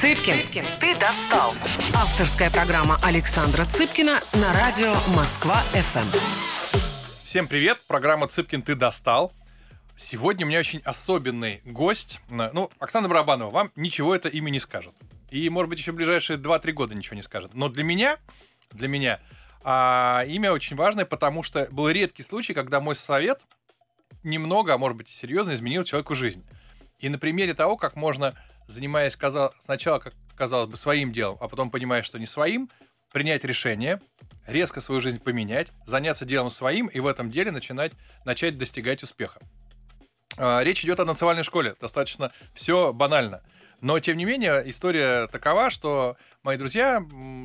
Цыпкин, ты достал. Авторская программа Александра Цыпкина на радио Москва-ФМ. Всем привет, программа «Цыпкин, ты достал». Сегодня у меня очень особенный гость. Ну, Оксана Барабанова вам ничего это имя не скажет. И, может быть, еще ближайшие 2-3 года ничего не скажет. Но для меня, для меня а, имя очень важное, потому что был редкий случай, когда мой совет немного, а может быть и серьезно, изменил человеку жизнь. И на примере того, как можно, занимаясь казал, сначала, как казалось бы, своим делом, а потом понимая, что не своим, принять решение, резко свою жизнь поменять, заняться делом своим и в этом деле начинать, начать достигать успеха. А, речь идет о национальной школе. Достаточно все банально. Но, тем не менее, история такова, что мои друзья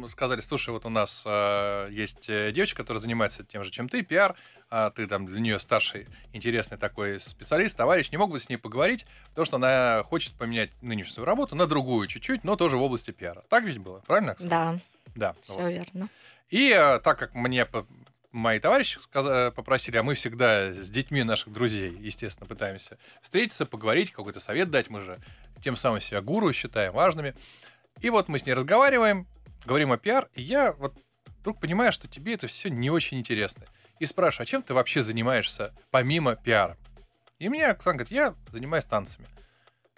сказали, слушай, вот у нас э, есть девочка, которая занимается тем же, чем ты, пиар, а ты там для нее старший, интересный такой специалист, товарищ, не мог бы с ней поговорить, потому что она хочет поменять нынешнюю свою работу на другую чуть-чуть, но тоже в области пиара. Так ведь было, правильно, Оксана? Да. Да. Все вот. верно. И э, так как мне мои товарищи э, попросили, а мы всегда с детьми наших друзей, естественно, пытаемся встретиться, поговорить, какой-то совет дать. Мы же тем самым себя гуру считаем важными. И вот мы с ней разговариваем, говорим о пиар, и я вот вдруг понимаю, что тебе это все не очень интересно. И спрашиваю, а чем ты вообще занимаешься помимо пиара? И мне Оксана говорит, я занимаюсь танцами.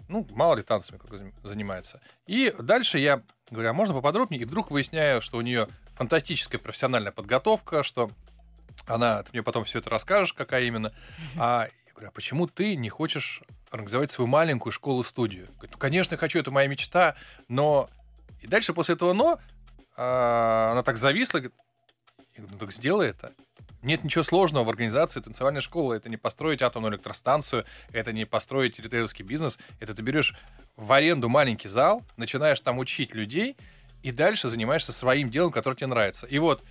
Ну, мало ли танцами как занимается. И дальше я говорю, а можно поподробнее? И вдруг выясняю, что у нее фантастическая профессиональная подготовка, что она, ты мне потом все это расскажешь, какая именно. А я говорю, а почему ты не хочешь организовать свою маленькую школу-студию? Говорит, ну, конечно, хочу, это моя мечта, но... И дальше после этого «но» а, она так зависла, говорит, я говорю, ну так сделай это. Нет ничего сложного в организации танцевальной школы. Это не построить атомную электростанцию, это не построить ритейловский бизнес. Это ты берешь в аренду маленький зал, начинаешь там учить людей, и дальше занимаешься своим делом, которое тебе нравится. И вот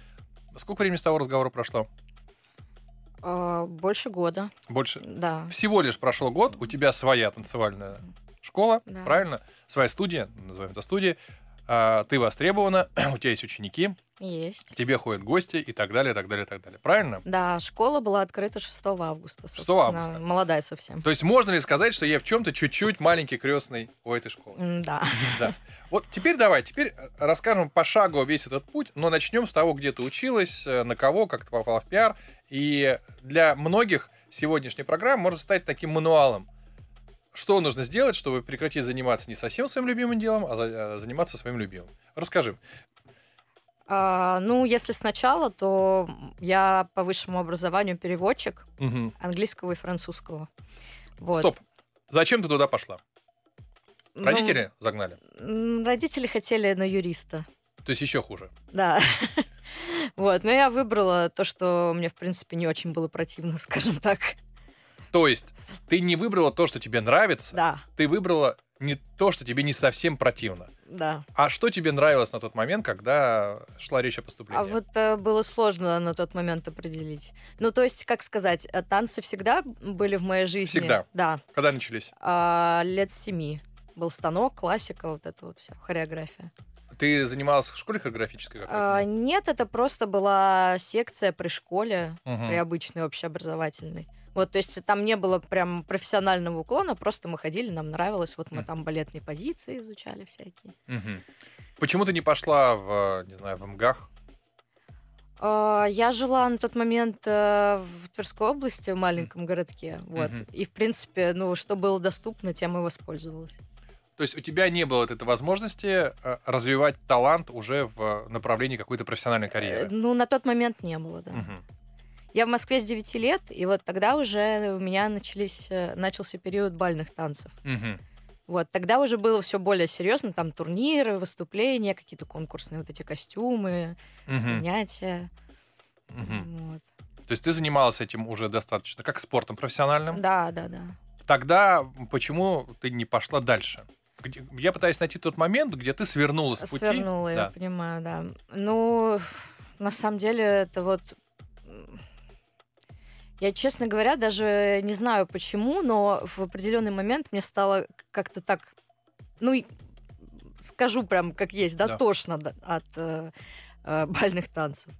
сколько времени с того разговора прошло? А, больше года. Больше? Да. Всего лишь прошел год, у тебя своя танцевальная школа, да. правильно? Своя студия, назовем это студия. А, ты востребована, у тебя есть ученики. Есть. К тебе ходят гости и так далее, и так далее, и так далее. Правильно? Да, школа была открыта 6 августа. 6 августа. Молодая совсем. То есть можно ли сказать, что я в чем-то чуть-чуть маленький крестный у этой школы? Да. Да. Вот теперь давай, теперь э, расскажем пошагово весь этот путь, но начнем с того, где ты училась, э, на кого, как ты попала в пиар. И для многих сегодняшняя программа может стать таким мануалом. Что нужно сделать, чтобы прекратить заниматься не совсем своим любимым делом, а, а заниматься своим любимым? Расскажи. А, ну, если сначала, то я по высшему образованию переводчик угу. английского и французского. Вот. Стоп. Зачем ты туда пошла? Ну, родители ну, загнали? Родители хотели на юриста. То есть еще хуже. Да. Вот, но я выбрала то, что мне, в принципе, не очень было противно, скажем так. То есть ты не выбрала то, что тебе нравится, да. ты выбрала не то, что тебе не совсем противно. Да. А что тебе нравилось на тот момент, когда шла речь о поступлении? А вот э, было сложно на тот момент определить. Ну, то есть, как сказать, э, танцы всегда были в моей жизни. Всегда? Да. Когда начались? А, лет семи. Был станок, классика, вот это вот вся хореография. Ты занималась в школе хореографической? А, нет, это просто была секция при школе, угу. при обычной общеобразовательной. Вот, то есть там не было прям профессионального уклона, просто мы ходили, нам нравилось, вот мы там балетные позиции изучали всякие. Угу. Почему ты не пошла в, не знаю, в МГАХ? А, я жила на тот момент э, в Тверской области, в маленьком городке, вот. Угу. И, в принципе, ну, что было доступно, тем и воспользовалась. То есть у тебя не было вот этой возможности э, развивать талант уже в направлении какой-то профессиональной карьеры? Э, ну, на тот момент не было, да. Угу. Я в Москве с 9 лет, и вот тогда уже у меня начались, э, начался период бальных танцев. Угу. Вот, тогда уже было все более серьезно, там турниры, выступления, какие-то конкурсные вот эти костюмы, угу. занятия. Угу. Вот. То есть ты занималась этим уже достаточно, как спортом профессиональным? Да, да, да. Тогда почему ты не пошла дальше? Я пытаюсь найти тот момент, где ты свернула с пути. Свернула, да. я понимаю, да. Ну, на самом деле, это вот я, честно говоря, даже не знаю почему, но в определенный момент мне стало как-то так, ну, скажу прям как есть, да, да. тошно от э, э, бальных танцев.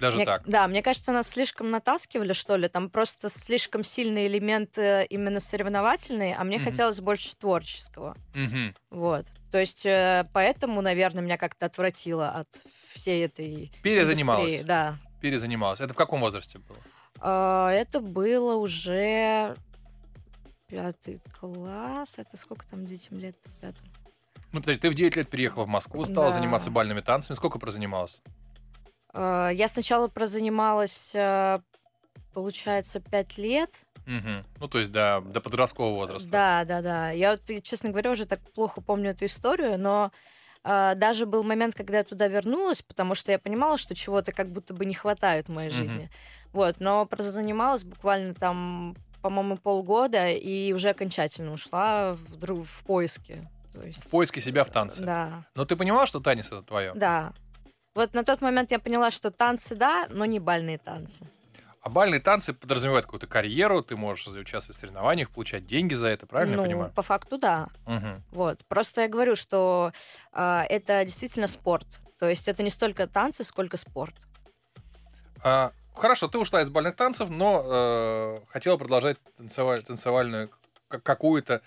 Даже мне, так? Да, мне кажется, нас слишком натаскивали, что ли. Там просто слишком сильный элемент э, именно соревновательный, а мне mm-hmm. хотелось больше творческого. Mm-hmm. Вот. То есть э, поэтому, наверное, меня как-то отвратило от всей этой Перезанималась? Индустрии. Да. Перезанималась. Это в каком возрасте было? А, это было уже пятый класс. Это сколько там детям лет в пятом? Ну, подожди, ты в 9 лет приехала в Москву, стала да. заниматься бальными танцами. Сколько прозанималась? А, я сначала прозанималась, э, получается, 5 лет. Угу. Ну, то есть до, до подросткового возраста. Да, да, да. Я, вот, честно говоря, уже так плохо помню эту историю, но э, даже был момент, когда я туда вернулась, потому что я понимала, что чего-то как будто бы не хватает в моей угу. жизни. Вот, но прозанималась буквально там, по-моему, полгода и уже окончательно ушла в, в поиски. То есть... В поиске себя в танце. Да. Но ты понимала, что танец это твое? Да. Вот на тот момент я поняла, что танцы да, но не бальные танцы. А бальные танцы подразумевают какую-то карьеру, ты можешь участвовать в соревнованиях, получать деньги за это, правильно ну, я понимаю? по факту да. Угу. Вот. Просто я говорю, что э, это действительно спорт. То есть это не столько танцы, сколько спорт. А, хорошо, ты ушла из бальных танцев, но э, хотела продолжать танцеваль, танцевальную какую-то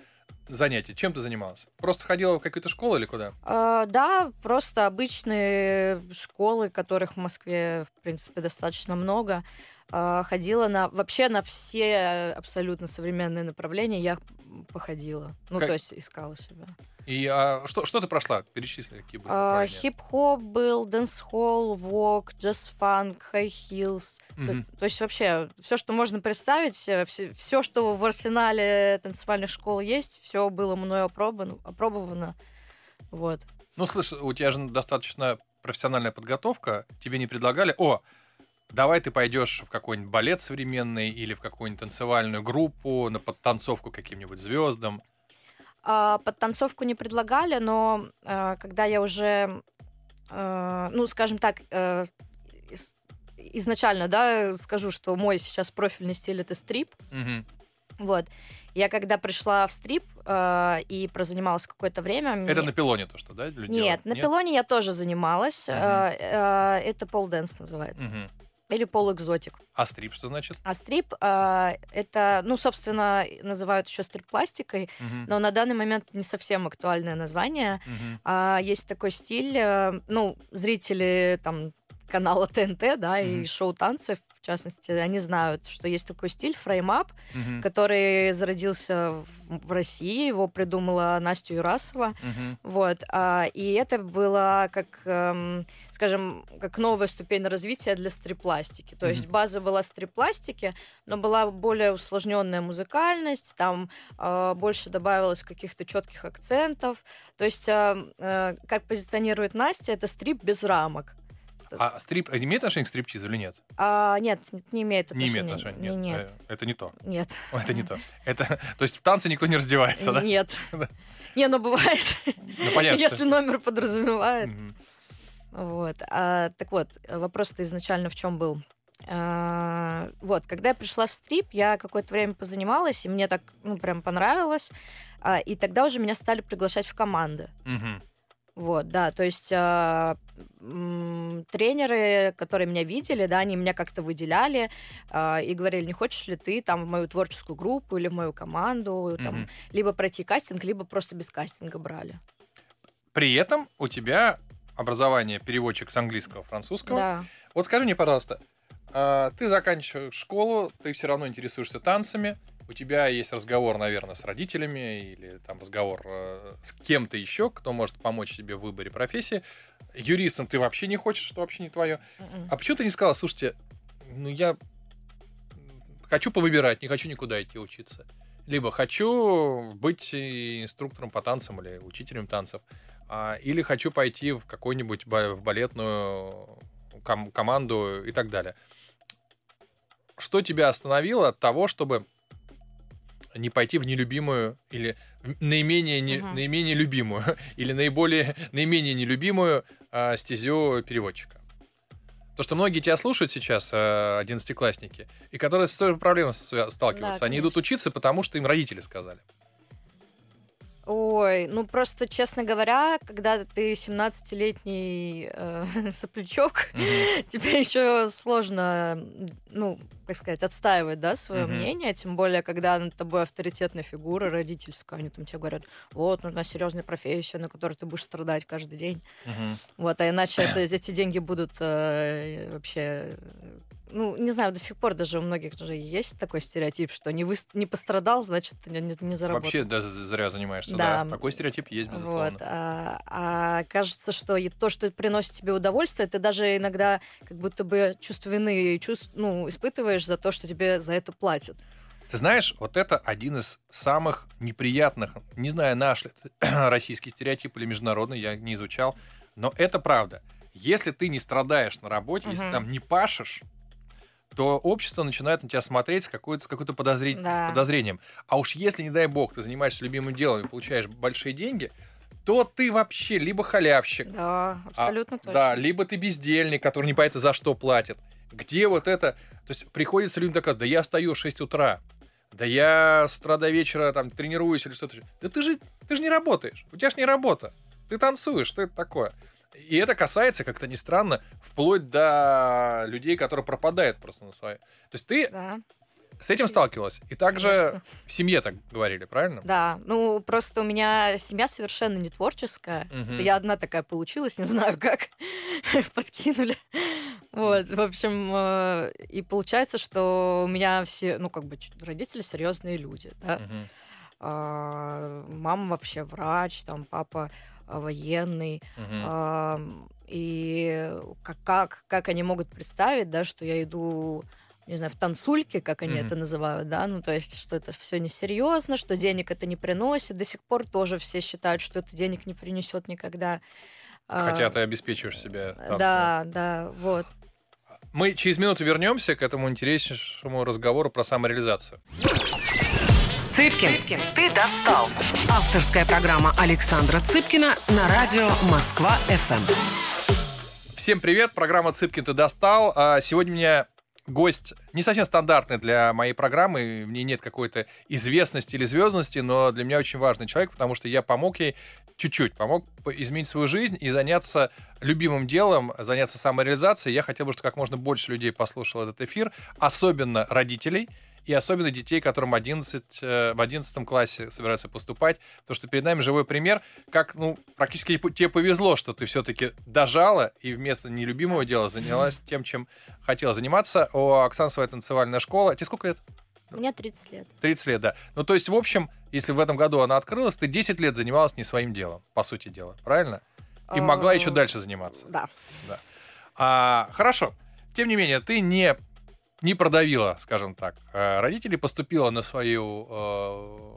занятие? Чем ты занималась? Просто ходила в какую-то школу или куда? А, да, просто обычные школы, которых в Москве, в принципе, достаточно много. А, ходила на вообще на все абсолютно современные направления. Я походила. Ну, как... то есть искала себя. И а, что, что ты прошла? Перечисли, какие были а, Хип-хоп был, dancehall, vogue, jazz-funk, high heels. Угу. То, то есть вообще все, что можно представить, все, все, что в арсенале танцевальных школ есть, все было мной опробовано. опробовано. Вот. Ну, слышь, у тебя же достаточно профессиональная подготовка. Тебе не предлагали, о, давай ты пойдешь в какой-нибудь балет современный или в какую-нибудь танцевальную группу, на подтанцовку каким-нибудь звездам. А, подтанцовку не предлагали, но а, когда я уже, а, ну, скажем так, э, изначально, да, скажу, что мой сейчас профильный стиль это стрип. Угу. Вот. Я когда пришла в стрип э, и прозанималась какое-то время... Это мне... на пилоне то, что, да? Нет, Нет, на пилоне я тоже занималась. Угу. Э, э, это pole dance называется. Угу или pole exotic. А strip что значит? А strip э, это, ну, собственно, называют еще стрип-пластикой, угу. но на данный момент не совсем актуальное название. Угу. А, есть такой стиль, э, ну, зрители там канала ТНТ, да, mm-hmm. и шоу танцев, в частности, они знают, что есть такой стиль frame up, угу. который зародился в, в России, его придумала Настя Юрасова, mm-hmm. вот, а, и это было как, эм, скажем, как новая ступень развития для стрипластики, то mm-hmm. есть база была стрипластики, но была более усложненная музыкальность, там э, больше добавилось каких-то четких акцентов, то есть э, э, как позиционирует Настя, это стрип без рамок. А стрип имеет отношение к стриптизу или нет? А, нет, не имеет отношения. Не имеет отношения. Нет. нет. Э, это не то. Нет. Это не то. Это, то есть в танце никто не раздевается, да? Нет. Не, ну бывает. Ну, понятно. Если номер подразумевает. Вот. А, так вот, вопрос-то изначально в чем был? А, вот, когда я пришла в стрип, я какое-то время позанималась, и мне так, ну, прям понравилось. А, и тогда уже меня стали приглашать в команды. Угу. Вот, да, то есть э, тренеры, которые меня видели, да, они меня как-то выделяли э, и говорили, не хочешь ли ты там в мою творческую группу или в мою команду, там, либо пройти кастинг, либо просто без кастинга брали. При этом у тебя образование переводчик с английского, французского. Да. Вот скажи мне, пожалуйста, э, ты заканчиваешь школу, ты все равно интересуешься танцами, у тебя есть разговор, наверное, с родителями или там разговор э, с кем-то еще, кто может помочь тебе в выборе профессии. Юристом ты вообще не хочешь, что вообще не твое. Mm-mm. А почему ты не сказала, слушайте, ну я хочу повыбирать, не хочу никуда идти учиться. Либо хочу быть инструктором по танцам или учителем танцев, а, или хочу пойти в какую-нибудь в балетную ком- команду и так далее. Что тебя остановило от того, чтобы не пойти в нелюбимую или наименее, не, uh-huh. наименее любимую или наиболее, наименее нелюбимую э, стезю переводчика. То, что многие тебя слушают сейчас, э, одиннадцатиклассники, и которые с той же проблемой сталкиваются. Да, Они идут учиться, потому что им родители сказали. Ой, ну просто, честно говоря, когда ты 17-летний э, соплячок, mm-hmm. тебе еще сложно, ну, как сказать, отстаивать, да, свое mm-hmm. мнение, тем более, когда над тобой авторитетная фигура родительская, они там тебе говорят, вот, нужна серьезная профессия, на которой ты будешь страдать каждый день. Mm-hmm. Вот, а иначе это, эти деньги будут э, вообще ну, не знаю, до сих пор даже у многих же есть такой стереотип, что не, вы, не пострадал, значит, не, не заработал. Вообще да, зря занимаешься, да. да. Такой стереотип есть, безусловно. Вот, а, а кажется, что то, что приносит тебе удовольствие, ты даже иногда как будто бы чувство вины чувств, ну, испытываешь за то, что тебе за это платят. Ты знаешь, вот это один из самых неприятных, не знаю, наш ли российский стереотип или международный, я не изучал, но это правда. Если ты не страдаешь на работе, угу. если там не пашешь, то общество начинает на тебя смотреть с, какой-то, с какой-то подозритель... да. с подозрением. А уж если, не дай бог, ты занимаешься любимым делом и получаешь большие деньги, то ты вообще либо халявщик. Да, абсолютно а, точно. Да, либо ты бездельник, который не понятно за что платит. Где вот это... То есть приходится людям доказывать, да я встаю в 6 утра, да я с утра до вечера там тренируюсь или что-то. Да ты же, ты же не работаешь. У тебя же не работа. Ты танцуешь, что это такое? И это касается, как-то не странно, вплоть до людей, которые пропадают просто на своей. То есть ты да. с этим сталкивалась? И также Конечно. в семье так говорили, правильно? Да, ну просто у меня семья совершенно не творческая. Угу. Это я одна такая получилась, не знаю как. Подкинули. Вот, в общем, э, и получается, что у меня все, ну, как бы родители серьезные люди, да. Угу. Мама вообще врач, там папа а, военный. Угу. И как, как, как они могут представить, да, что я иду не знаю, в танцульке, как они mm-hmm. это называют, да, ну, то есть, что это все несерьезно, что денег это не приносит. До сих пор тоже все считают, что это денег не принесет никогда. Хотя а, ты обеспечиваешь себя танцами. Да, да, вот. Мы через минуту вернемся к этому интереснейшему разговору про самореализацию. Цыпкин, Цыпкин, ты достал. Авторская программа Александра Цыпкина на радио Москва-ФМ. Всем привет, программа Цыпкин, ты достал. А сегодня у меня гость не совсем стандартный для моей программы, в ней нет какой-то известности или звездности, но для меня очень важный человек, потому что я помог ей чуть-чуть, помог изменить свою жизнь и заняться любимым делом, заняться самореализацией. Я хотел бы, чтобы как можно больше людей послушало этот эфир, особенно родителей, и особенно детей, которым 11, э, в 11 классе собираются поступать, потому что перед нами живой пример, как, ну, практически тебе повезло, что ты все-таки дожала и вместо нелюбимого дела занялась тем, чем хотела заниматься. У Оксаны своя танцевальная школа. Тебе сколько лет? Мне 30 лет. 30 лет, да. Ну, то есть, в общем, если в этом году она открылась, ты 10 лет занималась не своим делом, по сути дела, правильно? И могла еще дальше заниматься. Да. да. А, хорошо. Тем не менее, ты не не продавила, скажем так, э, родителей, поступила на свою э,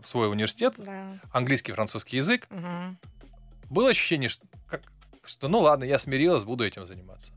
в свой университет, да. английский, французский язык. Угу. Было ощущение, что, как, что ну ладно, я смирилась, буду этим заниматься.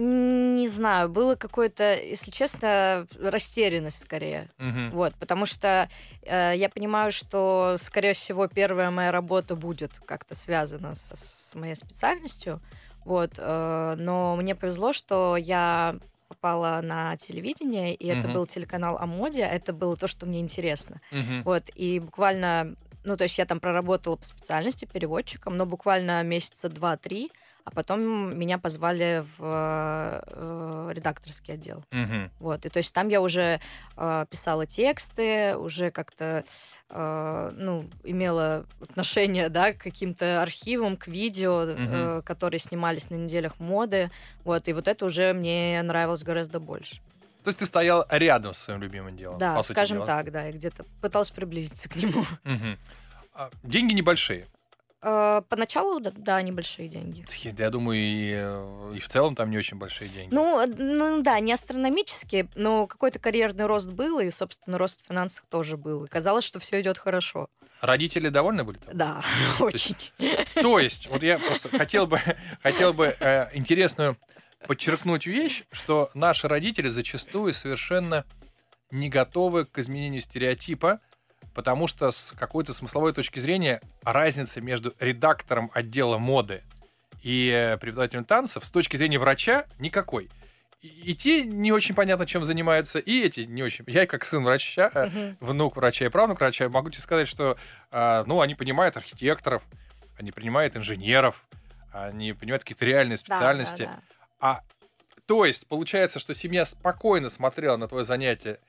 Не знаю, было какое-то, если честно, растерянность скорее. Угу. Вот, потому что э, я понимаю, что, скорее всего, первая моя работа будет как-то связана с, с моей специальностью. Вот, э, но мне повезло, что я попала на телевидение, и uh это был телеканал о моде, это было то, что мне интересно. uh Вот, и буквально, ну, то есть я там проработала по специальности переводчиком, но буквально месяца два-три а потом меня позвали в э, редакторский отдел. Угу. Вот, и то есть там я уже э, писала тексты, уже как-то э, ну, имела отношение, да, к каким-то архивам, к видео, угу. э, которые снимались на неделях моды, вот, и вот это уже мне нравилось гораздо больше. То есть ты стоял рядом с своим любимым делом? Да, скажем дела. так, да, я где-то пыталась приблизиться к нему. Угу. деньги небольшие. Э, поначалу, да, небольшие деньги. Я, я думаю, и, э, и в целом там не очень большие деньги. Ну, ну да, не астрономические, но какой-то карьерный рост был, и, собственно, рост в финансах тоже был. И казалось, что все идет хорошо. Родители довольны были? Там? Да, очень. То есть, вот я просто хотел бы, хотел бы э, интересную подчеркнуть вещь, что наши родители зачастую совершенно не готовы к изменению стереотипа, потому что с какой-то смысловой точки зрения разница между редактором отдела моды и преподавателем танцев с точки зрения врача никакой. и те не очень понятно, чем занимаются, и эти не очень. Я как сын врача, uh-huh. внук врача и правнук врача, могу тебе сказать, что а, ну, они понимают архитекторов, они понимают инженеров, они понимают какие-то реальные специальности. Да, да, да. А то есть получается, что семья спокойно смотрела на твое занятие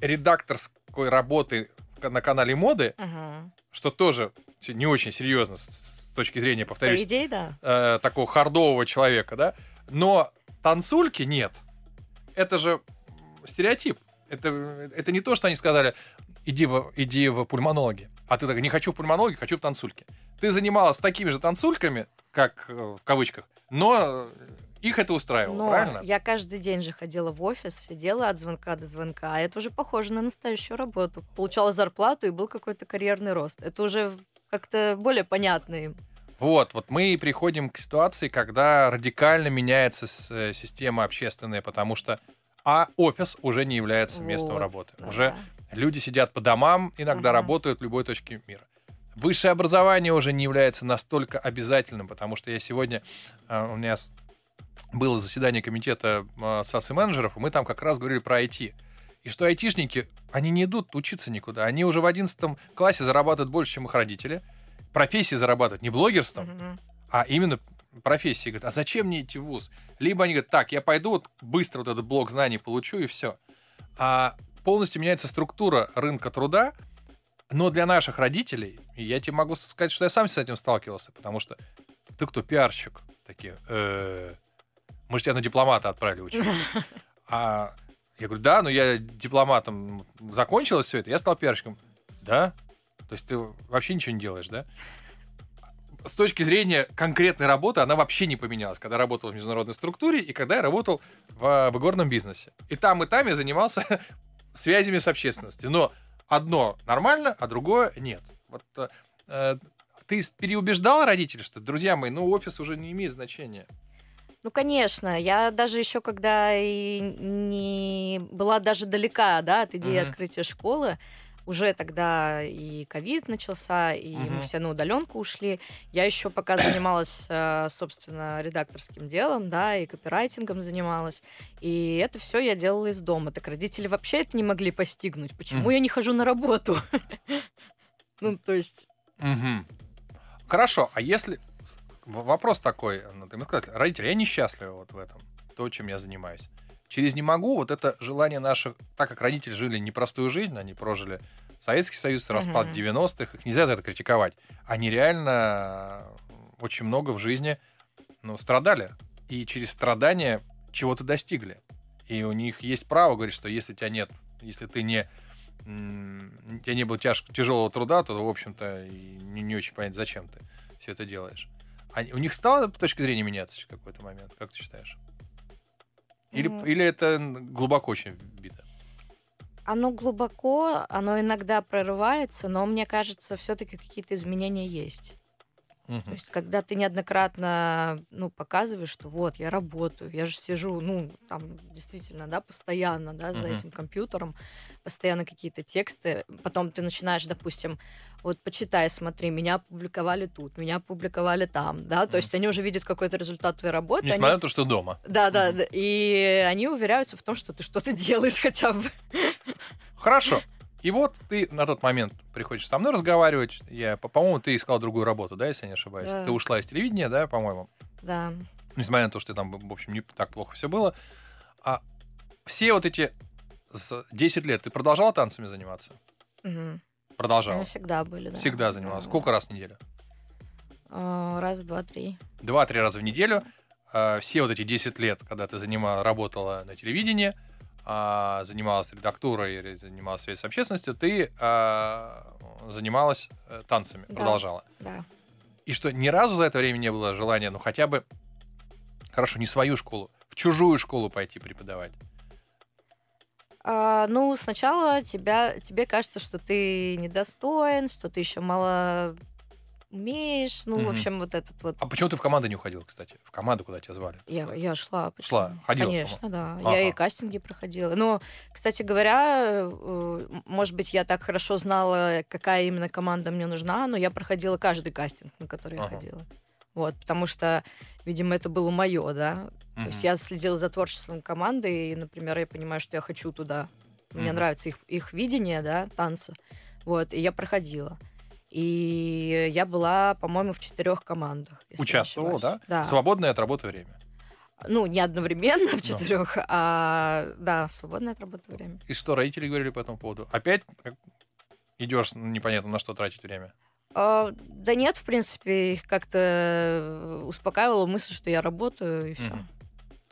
редакторской работы на канале моды, uh-huh. что тоже не очень серьезно с, точки зрения, повторюсь, По идее, да. э, такого хардового человека, да. Но танцульки нет. Это же стереотип. Это, это не то, что они сказали, иди в, иди в пульмонологи. А ты так, не хочу в пульмонологи, хочу в танцульке. Ты занималась такими же танцульками, как э, в кавычках, но их это устраивало, но правильно? Я каждый день же ходила в офис, сидела от звонка до звонка. А это уже похоже на настоящую работу. Получала зарплату и был какой-то карьерный рост. Это уже как-то более понятно им. Вот, вот мы приходим к ситуации, когда радикально меняется э, система общественная, потому что а офис уже не является местом вот, работы. Да. Уже люди сидят по домам, иногда угу. работают в любой точке мира. Высшее образование уже не является настолько обязательным, потому что я сегодня э, у меня было заседание комитета э, САС и менеджеров, и мы там как раз говорили про IT. И что айтишники, они не идут учиться никуда. Они уже в 11 классе зарабатывают больше, чем их родители – профессии зарабатывать, не блогерством, mm-hmm. а именно профессии. Говорят, а зачем мне идти в ВУЗ? Либо они говорят, так, я пойду вот быстро вот этот блок знаний получу и все. А полностью меняется структура рынка труда, но для наших родителей, и я тебе могу сказать, что я сам с этим сталкивался, потому что ты кто, пиарщик? Такие, «Э, мы же тебя на дипломата отправили учиться. А я говорю, да, но я дипломатом закончилось все это, я стал пиарщиком. Да? То есть ты вообще ничего не делаешь, да? С точки зрения конкретной работы, она вообще не поменялась, когда работал в международной структуре и когда я работал в, в игорном бизнесе. И там, и там я занимался связями с общественностью. Но одно нормально, а другое нет. Вот э, ты переубеждал родителей, что, друзья мои, ну, офис уже не имеет значения. Ну, конечно. Я даже еще, когда и не была даже далека, да, от идеи mm-hmm. открытия школы, уже тогда и ковид начался, и угу. мы все на удаленку ушли. Я еще пока занималась, э, собственно, редакторским делом, да, и копирайтингом занималась. И это все я делала из дома. Так родители вообще это не могли постигнуть. Почему я не хожу на работу? Ну, то есть... Хорошо, а если... Вопрос такой, ну, ты мне сказал, родители, я несчастлива вот в этом, то, чем я занимаюсь через «не могу» вот это желание наших, так как родители жили непростую жизнь, они прожили Советский Союз, распад mm-hmm. 90-х, их нельзя за это критиковать. Они реально очень много в жизни ну, страдали. И через страдания чего-то достигли. И у них есть право говорить, что если тебя нет, если ты не у тебя не было тяж, тяжелого труда, то, в общем-то, не, не очень понять, зачем ты все это делаешь. А у них стало точка зрения меняться в какой-то момент, как ты считаешь? Или, mm. или это глубоко очень вбито? Оно глубоко, оно иногда прорывается, но мне кажется, все-таки какие-то изменения есть. Угу. То есть, когда ты неоднократно ну, показываешь, что вот, я работаю, я же сижу, ну, там, действительно, да, постоянно, да, за угу. этим компьютером, постоянно какие-то тексты, потом ты начинаешь, допустим, вот почитай, смотри, меня публиковали тут, меня публиковали там, да, то mm. есть они уже видят какой-то результат твоей работы. Несмотря они... на то, что дома. Да, да, mm. да, и они уверяются в том, что ты что-то делаешь хотя бы. Хорошо. И вот ты на тот момент приходишь со мной разговаривать. Я, по-моему, ты искал другую работу, да, если я не ошибаюсь. Да. Ты ушла из телевидения, да, по-моему? Да. Несмотря на то, что там, в общем, не так плохо все было. А все вот эти 10 лет ты продолжала танцами заниматься? Угу. Продолжала? Ну, всегда были, да. Всегда занималась. Да. Сколько раз в неделю? А, раз, два, три. Два-три раза в неделю. А, все вот эти 10 лет, когда ты занимала, работала на телевидении, а, занималась редактурой или занималась связью с общественностью, ты занималась э, танцами, да. продолжала. Да. И что ни разу за это время не было желания, ну хотя бы, хорошо, не свою школу, в чужую школу пойти преподавать. А, ну, сначала тебя, тебе кажется, что ты недостоин, что ты еще мало умеешь. Ну, угу. в общем, вот этот вот. А почему ты в команду не уходил, кстати? В команду, куда тебя звали? Я, я шла. Почему? Шла, ходила. Конечно, да. Ага. Я и кастинги проходила. Но, кстати говоря, э, может быть, я так хорошо знала, какая именно команда мне нужна, но я проходила каждый кастинг, на который ага. я ходила. Вот, потому что, видимо, это было мое, да. То есть я следила за творчеством команды, и, например, я понимаю, что я хочу туда. Мне нравится их, их видение, да, танца. Вот, и я проходила. И я была, по-моему, в четырех командах. Участвовала, да? Да. Свободное от работы время. Ну, не одновременно в четырех, а да, свободное от работы время. И что родители говорили по этому поводу? Опять идешь непонятно на что тратить время? А, да нет, в принципе, их как-то успокаивала мысль, что я работаю, и все.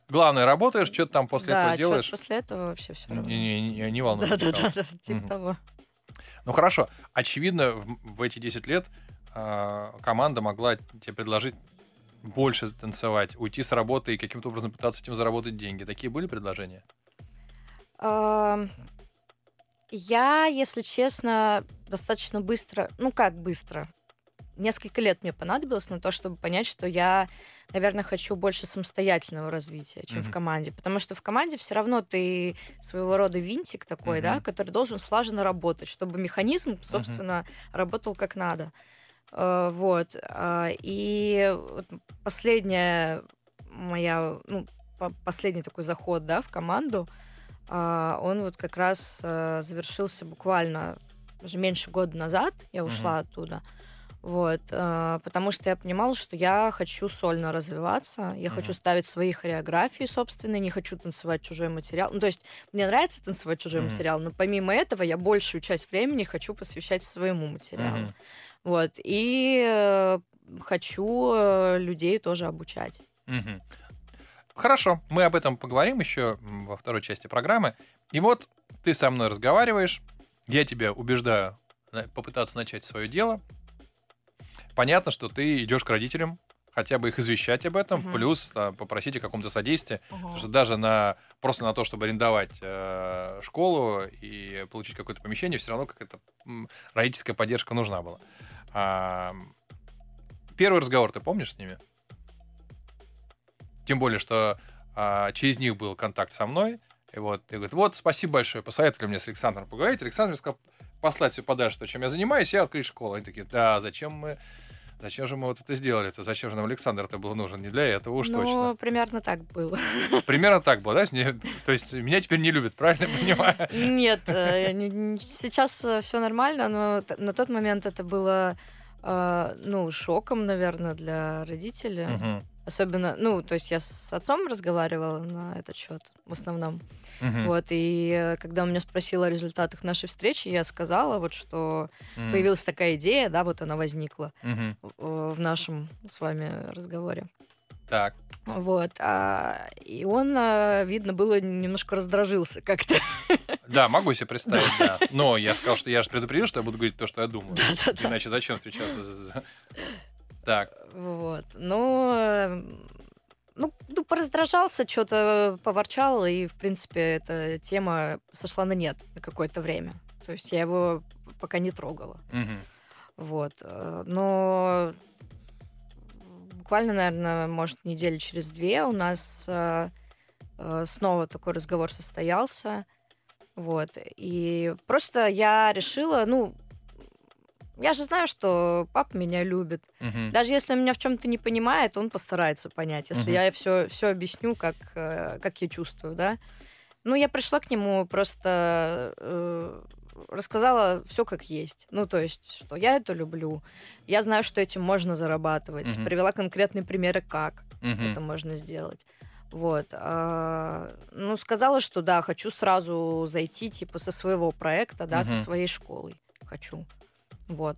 Главное, работаешь, что-то там после да, этого делаешь. чё-то после этого вообще все. Не, не, не, не волнуйся. Да, да, да, да, типа Мгм. того. Ну хорошо, очевидно, в, в эти 10 лет а, команда могла тебе предложить больше танцевать, уйти с работы и каким-то образом пытаться этим заработать деньги. Такие были предложения? Я, если честно, достаточно быстро, ну как быстро, несколько лет мне понадобилось на то, чтобы понять, что я, наверное, хочу больше самостоятельного развития, чем в Мгм. команде. Потому что в команде все равно ты своего рода винтик такой, да, Мгм. который должен слаженно работать, чтобы механизм, собственно, работал как надо. Э, Вот. а, И последняя моя, ну, по- последний такой заход, да, в команду, а, он вот как раз э, завершился буквально уже меньше года назад. Я ушла оттуда. Вот, э, потому что я понимала, что я хочу сольно развиваться, я хочу Мгм. ставить свои хореографии собственные, не хочу танцевать чужой материал. Ну, то есть мне нравится танцевать чужой Мгм. материал, но помимо этого я большую часть времени хочу посвящать своему материалу. Мгм. Вот, и э, хочу э, людей тоже обучать. Мгм. Хорошо, мы об этом поговорим еще во второй части программы. И вот ты со мной разговариваешь, я тебя убеждаю на- попытаться начать свое дело. Понятно, что ты идешь к родителям, хотя бы их извещать об этом, Мгм. плюс а, попросить о каком-то содействии. Потому что даже на просто на то, чтобы арендовать э, школу и получить какое-то помещение, все равно какая-то родительская поддержка нужна была. А, первый разговор ты помнишь с ними? Тем более, что а, через них был контакт со мной. И вот, и говорит, вот, спасибо большое, посоветовали мне с Александром поговорить. Александр мне сказал послать все подальше, то, чем я занимаюсь, и открыть школу. Они такие, да, зачем мы, зачем же мы вот это сделали? -то? Зачем же нам Александр это был нужен? Не для этого уж ну, точно. примерно так было. Примерно так было, да? Мне- то есть меня теперь не любят, правильно я понимаю? Нет, э, сейчас все нормально, но на тот момент это было, э, ну, шоком, наверное, для родителей. Мгм, Особенно, ну, то есть я с отцом разговаривала на этот счет в основном. мгм, Вот, и э, когда он меня спросил о результатах нашей встречи, я сказала, вот, что мгм, появилась такая идея, да, вот она возникла мгм. в в нашем с вами разговоре. Так, Вот, а, и он, а, видно, было немножко раздражился как-то. да, могу себе представить, да. Но я сказал, что я же предупредил, что я буду говорить то, что я думаю. Да-да-да. Иначе зачем встречаться? с- Так, Вот. Но эм, ну, ну, пораздражался, что-то поворчал, и, в принципе, эта тема сошла на нет на какое-то время. То есть я его пока не трогала. мгм. Вот. э, Но буквально, наверное, может, недели через две у нас э, э, снова такой разговор состоялся. Вот. И просто я решила, ну, я же знаю, что папа меня любит. Мгм. Даже если он меня в чем-то не понимает, он постарается понять, если Мгм. я все, все объясню, как, э, как я чувствую, да. Ну, я пришла к нему, просто э, рассказала все как есть. Ну, то есть, что я это люблю. Я знаю, что этим можно зарабатывать. Мгм. Привела конкретные примеры, как Мгм. это можно сделать. Вот. а, ну, сказала, что да, хочу сразу зайти, типа, со своего проекта, да, со Мгм. своей школой. Хочу. Вот.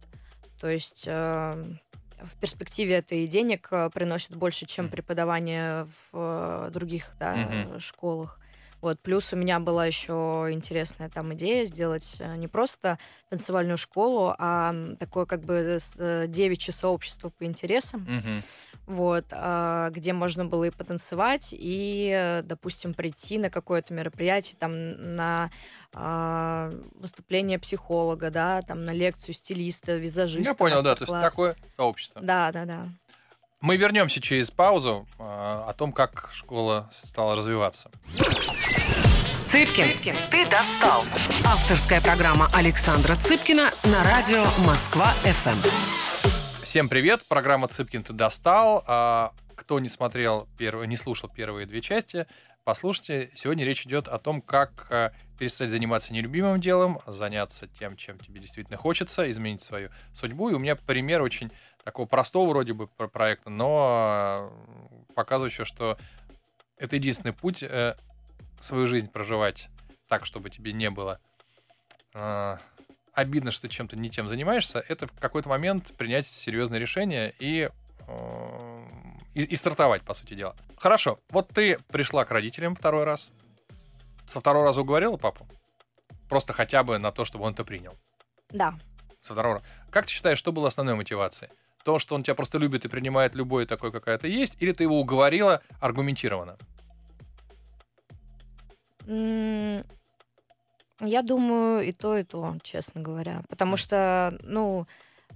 То есть э, в перспективе это и денег э, приносит больше, чем преподавание в э, других да, э, школах. Вот. Плюс у меня была еще интересная там идея сделать э, не просто танцевальную школу, а такое как бы э, девичье сообщество по интересам Мгм. Вот, а, где можно было и потанцевать, и, э, допустим, прийти на какое-то мероприятие, там, на а, выступление психолога, да, там, на лекцию стилиста, визажиста, Я понял, да, то есть такое сообщество. Да, да, да. Мы вернемся через паузу а, о том, как школа стала развиваться. Цыпкин, ты достал. Авторская программа Александра Цыпкина на радио Москва ФМ. Всем привет, программа Цыпкин ты достал. А, кто не смотрел, первый, не слушал первые две части, послушайте. Сегодня речь идет о том, как э, перестать заниматься нелюбимым делом, заняться тем, чем тебе действительно хочется, изменить свою судьбу. И у меня пример очень такого простого вроде бы проекта, но э, показывающего, что это единственный путь э, свою жизнь проживать так, чтобы тебе не было обидно, что чем-то не тем занимаешься, это в какой-то момент принять серьезное решение и и, и стартовать, по сути дела. Хорошо, вот ты пришла к родителям второй раз. Со второго раза уговорила папу? Просто хотя бы на то, чтобы он это принял. Да. Со второго раза. Как ты считаешь, что было основной мотивацией? То, что он тебя просто любит и принимает любой такой, какая то есть, или ты его уговорила аргументированно? Я думаю, и то, и то, честно говоря. Потому что, ну,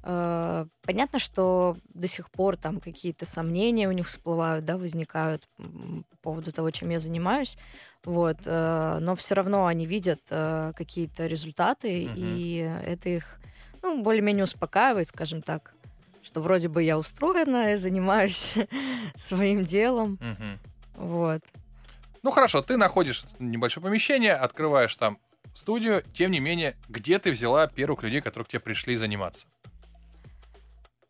Э, понятно, что до сих пор там какие-то сомнения у них всплывают, да, возникают по поводу того, чем я занимаюсь. Вот, э, но все равно они видят э, какие-то результаты, угу. и это их, ну, более-менее успокаивает, скажем так, что вроде бы я устроена, я занимаюсь своим делом. Угу. Вот. Ну хорошо, ты находишь небольшое помещение, открываешь там студию, тем не менее, где ты взяла первых людей, которые к тебе пришли заниматься?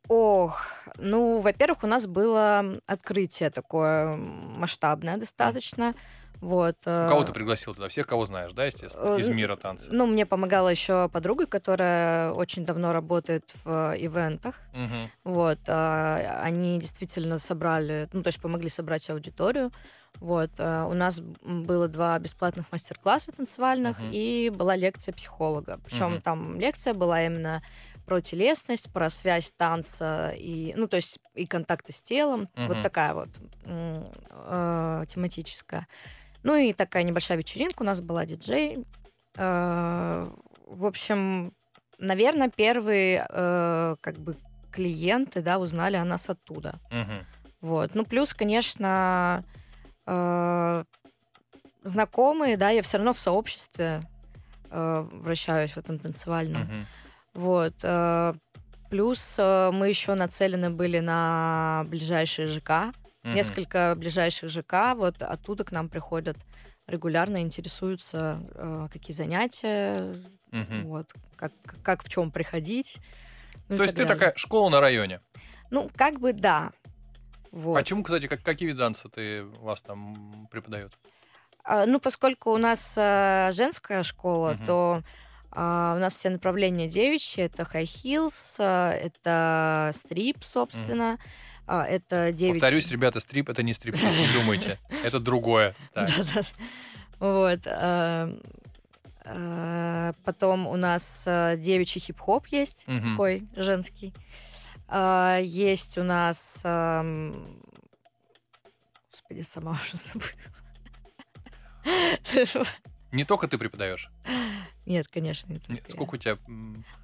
Ох, ну, во-первых, у нас было открытие такое масштабное достаточно. Вот. Э, кого ты пригласил туда? Всех, кого знаешь, да, естественно, из э, мира танца? Ну, мне помогала еще подруга, которая очень давно работает в ивентах. Угу. Вот. А, они действительно собрали, ну, то есть помогли собрать аудиторию. Вот. А, у нас было два бесплатных мастер-класса танцевальных uh и была лекция психолога. Причем uh там лекция была именно про телесность, про связь танца и, ну, то есть и контакты с телом. Угу. Вот такая вот э, тематическая. Ну и такая небольшая вечеринка у нас была диджей. Э, в общем, наверное, первые э, как бы клиенты, да, узнали о нас оттуда. Угу. Вот. Ну, плюс, конечно, э, знакомые, да, я все равно в сообществе э, вращаюсь в этом танцевальном. Угу. Вот. Э, плюс э, мы еще нацелены были на ближайшие ЖК. Mm-hmm. Несколько ближайших ЖК. Вот оттуда к нам приходят регулярно, интересуются, э, какие занятия, mm-hmm. вот, как, как в чем приходить. Ну, То есть ты такая школа на районе? Ну, как бы да. Вот. А чему, кстати, как, какие танца ты вас там преподают? А, ну, поскольку у нас а, женская школа, угу. то а, у нас все направления девичьи. Это high heels, а, это стрип, собственно. Mm. А, это девичьи... Повторюсь, ребята, стрип — это не стрип, не думайте. Это другое. Вот. А, а, потом у нас а, девичий хип-хоп есть, угу. такой женский. А, есть у нас... Господи, сама уже забыла. Не только ты преподаешь. Нет, конечно, не Нет, Сколько у тебя?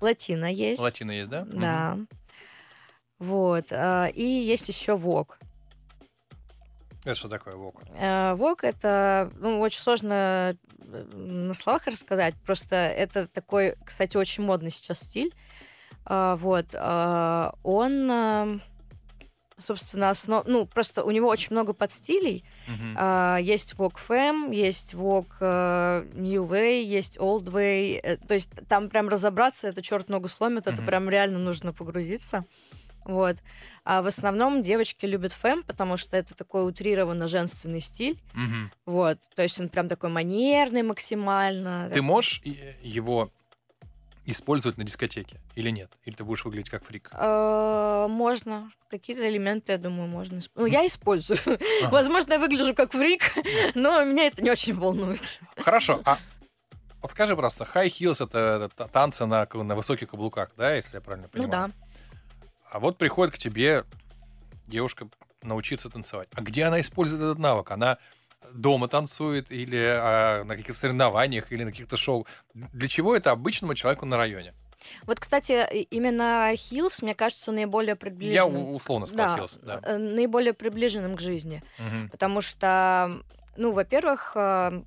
Латина есть. Латина есть, да? Да. Угу. Вот. А, и есть еще ВОК. Это что такое ВОК? А, ВОК это ну, очень сложно э, на словах рассказать. Просто это такой, кстати, очень модный сейчас стиль. А, вот. Он собственно, основ... ну, просто у него очень много подстилей. Uh, есть Vogue Femme, есть Vogue uh, New Way, есть Old Way. Uh, то есть там прям разобраться, это черт ногу сломит, uh-huh. это прям реально нужно погрузиться. Вот. А в основном девочки любят фэм, потому что это такой утрированно женственный стиль. Угу. Вот. То есть он прям такой манерный максимально. Ты можешь его использовать на дискотеке или нет? Или ты будешь выглядеть как фрик? Э, можно. Какие-то элементы, я думаю, можно. Ну, я использую. Возможно, я выгляжу как фрик, но меня это не очень волнует. Хорошо. А скажи просто, high heels это, это танцы на, на высоких каблуках, да, если я правильно ну понимаю? Ну да. А вот приходит к тебе девушка научиться танцевать. А где она использует этот навык? Она дома танцует, или а, на каких-то соревнованиях, или на каких-то шоу. Для чего это обычному человеку на районе? Вот, кстати, именно heels, мне кажется, наиболее приближенным. Я условно сказал да, heels, да. Э, наиболее приближенным к жизни. Угу. Потому что, ну, во-первых, э,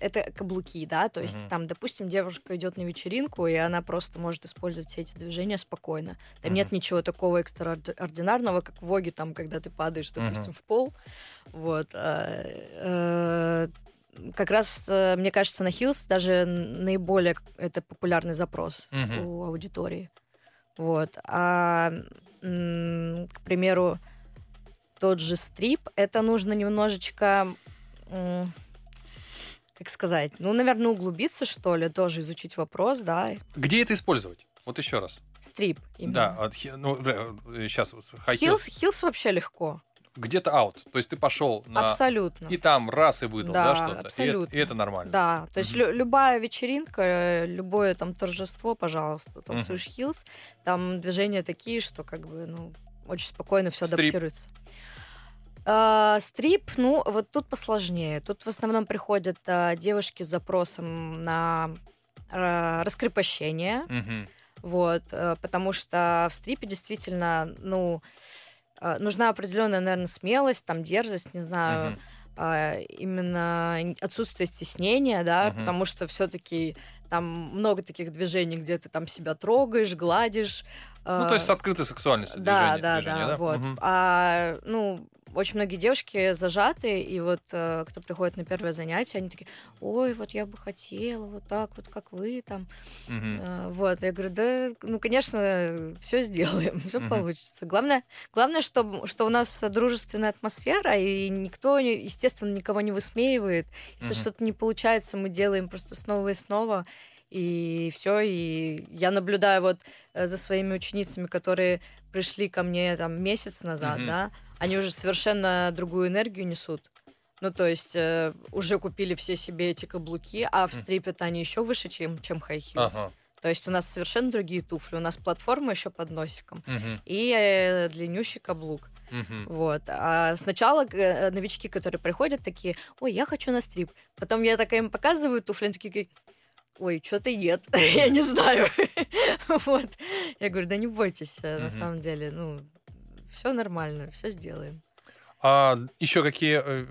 это каблуки, да, то есть uh-huh. там, допустим, девушка идет на вечеринку, и она просто может использовать все эти движения спокойно. Там uh-huh. нет ничего такого экстраординарного, как в vogue -е, там, когда ты падаешь, допустим, uh-huh. в пол. Вот. А, э, как раз, э, мне кажется, на Hills даже наиболее это популярный запрос у аудитории. Вот. А, к примеру, тот же стрип, это нужно немножечко как сказать, ну, наверное, углубиться, что ли, тоже изучить вопрос, да. Где это использовать? Вот еще раз. Стрип. Именно. Да, ну, сейчас вот хилс, хилс вообще легко. Где-то аут. То есть ты пошел на... Абсолютно. И там раз и выдал, да, да что-то. Абсолютно. И, и это нормально. Да, то есть mm-hmm. любая вечеринка, любое там торжество, пожалуйста, танцуешь mm-hmm. хилс, там движения такие, что как бы, ну, очень спокойно все адаптируется. А, стрип, ну, вот тут посложнее. Тут в основном приходят а, девушки с запросом на а, раскрепощение. Угу. Вот, а, потому что в стрипе действительно, ну, нужна определенная, наверное, смелость, там, дерзость, не знаю. Угу. А, именно отсутствие стеснения, да, угу. потому что все-таки там много таких движений, где ты там себя трогаешь, гладишь. Ну, то есть открытая сексуальность. Да, движение, да, движение, да, да, вот. Угу. А, ну, очень многие девушки зажаты, и вот э, кто приходит на первое занятие, они такие, ой, вот я бы хотела вот так вот, как вы там. Mm-hmm. Э, вот, я говорю, да, ну, конечно, все сделаем, все mm-hmm. получится. Главное, главное, что, что у нас дружественная атмосфера, и никто, естественно, никого не высмеивает. Если mm-hmm. что-то не получается, мы делаем просто снова и снова и все. И я наблюдаю вот э, за своими ученицами, которые пришли ко мне там месяц назад, mm-hmm. да, они уже совершенно другую энергию несут. Ну, то есть э, уже купили все себе эти каблуки, а в стрипе-то они еще выше, чем, чем high heels. Ага. То есть у нас совершенно другие туфли. У нас платформа еще под носиком. Угу. И э, длиннющий каблук. Угу. Вот. А сначала э, новички, которые приходят, такие, ой, я хочу на стрип. Потом я такая им показываю туфли, они такие, ой, что-то нет, я не знаю. вот. Я говорю, да не бойтесь, э, на самом деле, ну, все нормально, все сделаем. А еще какие э,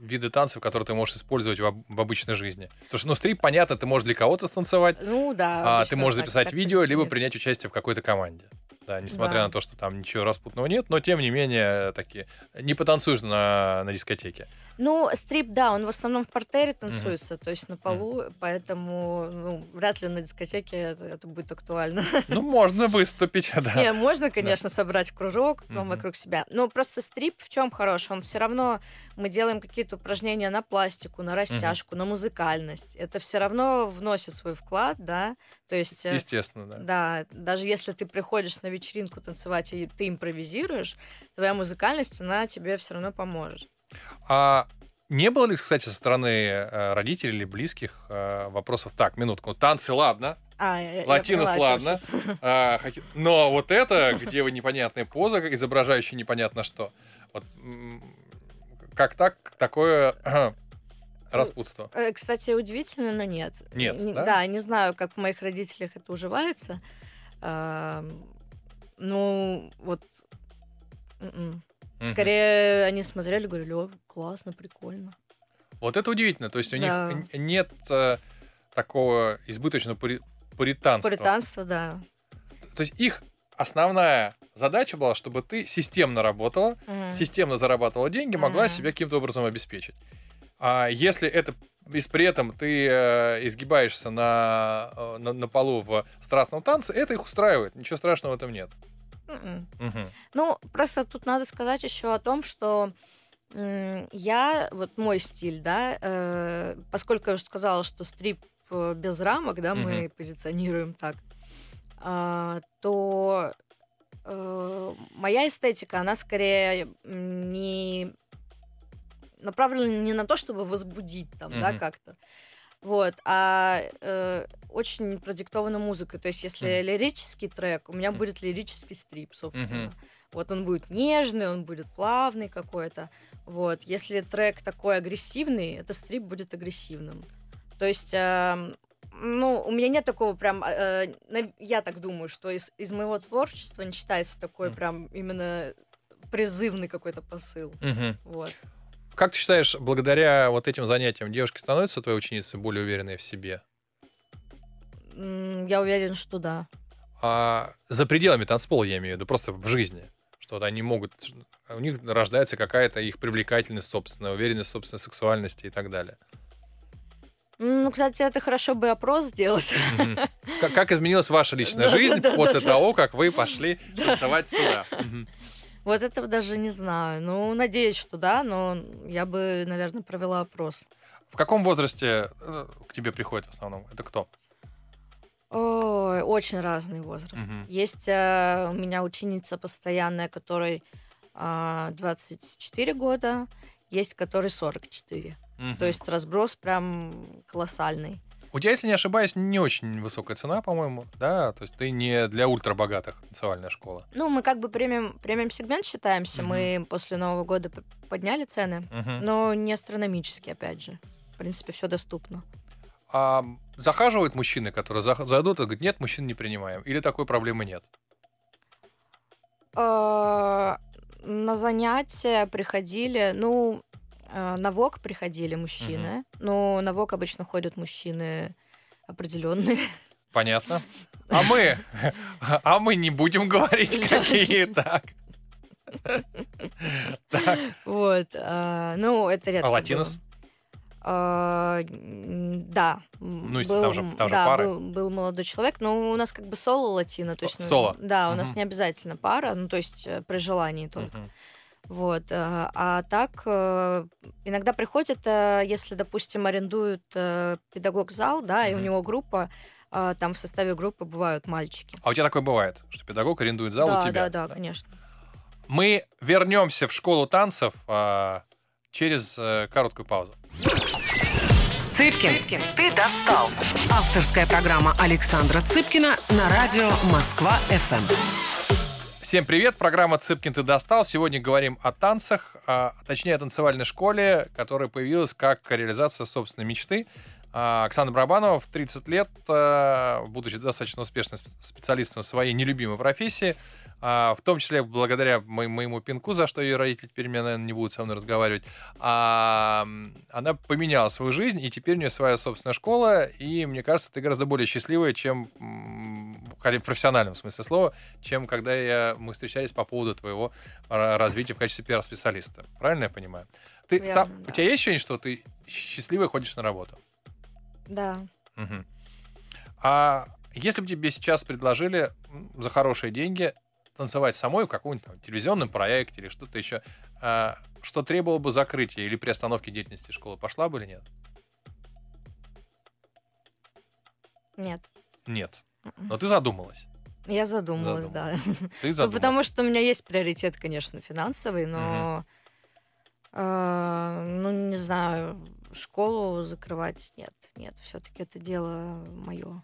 виды танцев, которые ты можешь использовать в, в обычной жизни? Потому что, ну, стрип, понятно, ты можешь для кого-то станцевать, ну, да, а ты можешь записать так, видео, либо принять участие в какой-то команде. Да, несмотря да. на то, что там ничего распутного нет, но тем не менее такие не потанцуешь на, на дискотеке. Ну, стрип, да, он в основном в портере танцуется, mm-hmm. то есть на полу, mm-hmm. поэтому ну, вряд ли на дискотеке это, это будет актуально. Ну, можно выступить, да. Не, можно, конечно, да. собрать кружок mm-hmm. вокруг себя. Но просто стрип в чем хорош? Он все равно мы делаем какие-то упражнения на пластику, на растяжку, mm-hmm. на музыкальность. Это все равно вносит свой вклад, да. То есть, э, естественно, да. Да, даже если ты приходишь на вечеринку танцевать и ты импровизируешь, твоя музыкальность она тебе все равно поможет. А не было ли, кстати, со стороны э, родителей или близких э, вопросов? Так, минутку, танцы, ладно. А, Латинос, ладно. А, хоки... Но вот это, где вы непонятная поза, изображающая непонятно что. Вот как так, такое распутство? Э, кстати, удивительно, но нет. Нет, не, да? Да, не знаю, как в моих родителях это уживается. А, ну, вот... Скорее, они смотрели, говорили, о, классно, прикольно. Вот это удивительно. То есть у да. них нет э, такого избыточного пури... пуританства. Пуританство, да. То есть их основная задача была, чтобы ты системно работала, угу. системно зарабатывала деньги, могла угу. себя каким-то образом обеспечить. А если это и при этом ты э, изгибаешься на, э, на, на полу в страстном танце, это их устраивает. Ничего страшного в этом нет. Угу. Ну, просто тут надо сказать еще о том, что я, вот мой стиль, да, э, поскольку я уже сказала, что стрип э, без рамок, да, мы позиционируем так, э, то э, моя эстетика, она скорее не направлена не на то, чтобы возбудить там, угу. да, как-то, вот, а э, очень продиктована музыкой. То есть, если mm. лирический трек, у меня mm. будет лирический стрип, собственно. Mm-hmm. Вот он будет нежный, он будет плавный какой-то. Вот, если трек такой агрессивный, это стрип будет агрессивным. То есть, э, ну, у меня нет такого прям, э, я так думаю, что из, из моего творчества не читается такой mm. прям именно призывный какой-то посыл. Mm-hmm. Вот. Как ты считаешь, благодаря вот этим занятиям девушки становятся твоей ученицей более уверенной в себе? Я уверен, что да. А за пределами танцпола, я имею в виду, просто в жизни. Что вот они могут... У них рождается какая-то их привлекательность собственная, уверенность в собственной сексуальности и так далее. Ну, кстати, это хорошо бы опрос сделать. Как, как изменилась ваша личная жизнь после того, как вы пошли танцевать сюда? Вот этого даже не знаю. Ну, надеюсь, что да, но я бы, наверное, провела опрос. В каком возрасте э, к тебе приходит в основном? Это кто? Ой, очень разный возраст. Угу. Есть э, у меня ученица постоянная, которой э, а, 24 года, есть которой 44. Угу. То есть разброс прям колоссальный. У тебя, если не ошибаюсь, не очень высокая цена, по-моему, да? То есть ты не для ультрабогатых танцевальная школа. Ну, мы как бы премиум, премиум сегмент считаемся. Угу. Мы после Нового года подняли цены, угу. но не астрономически, опять же. В принципе, все доступно. А захаживают мужчины, которые зайдут и говорят, нет, мужчин не принимаем. Или такой проблемы нет? А, на занятия приходили, ну, на ВОК приходили мужчины, угу. но на ВОК обычно ходят мужчины определенные. Понятно. А мы, а мы не будем говорить, какие так. Вот, а, ну это редко. А латинос? Да. Ну, если там же, пары. Был, молодой человек, но у нас как бы соло латино. Есть, соло? Ну, да, у нас не обязательно пара, ну, то есть э, при желании только. Вот. Э, а так э, иногда приходят, э, если, допустим, арендуют педагог зал, да, mm-hmm. и у него группа, там в составе группы бывают мальчики. А у тебя такое бывает, что педагог арендует зал да, у тебя? Да, да, да, конечно. Мы вернемся в школу танцев а, через а, короткую паузу. Цыпкин, Цыпкин, ты достал. Авторская программа Александра Цыпкина на радио Москва-ФМ. Всем привет, программа «Цыпкин ты достал». Сегодня говорим о танцах, а, точнее о танцевальной школе, которая появилась как реализация собственной мечты. А, Оксана Брабанова в 30 лет, а, будучи достаточно успешным специалистом в своей нелюбимой профессии, а, в том числе благодаря моему пинку, за что ее родители теперь меня, наверное, не будут со мной разговаривать, она поменяла свою жизнь, и теперь у нее своя собственная школа, и мне кажется, ты гораздо более счастливая, чем в профессиональном смысле слова, чем когда я, мы встречались по поводу твоего развития в качестве пиар-специалиста. Правильно я понимаю? Ты Верно, сам, да. У тебя есть ощущение, что ты счастливый ходишь на работу? Да. Угу. А если бы тебе сейчас предложили за хорошие деньги танцевать самой в каком-нибудь там, телевизионном проекте или что-то еще, а, что требовало бы закрытия или приостановки деятельности школы, пошла бы или нет? Нет. Нет. М-м. Но ты задумалась. Я задумалась, задумалась. да. Ты задумалась. Ну, потому что у меня есть приоритет, конечно, финансовый, но, угу. э, ну, не знаю, школу закрывать нет, нет, все-таки это дело мое.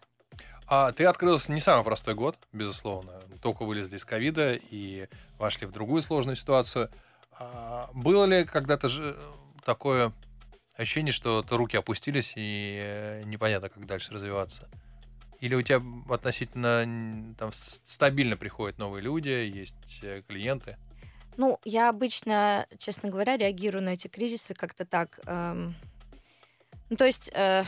А ты открылся не самый простой год, безусловно. Только вылезли из ковида и вошли в другую сложную ситуацию. А было ли когда-то же такое ощущение, что то руки опустились и непонятно, как дальше развиваться? Или у тебя относительно там, стабильно приходят новые люди, есть э, клиенты? Ну, я обычно, честно говоря, реагирую на эти кризисы как-то так. Эм... Ну, то есть... Э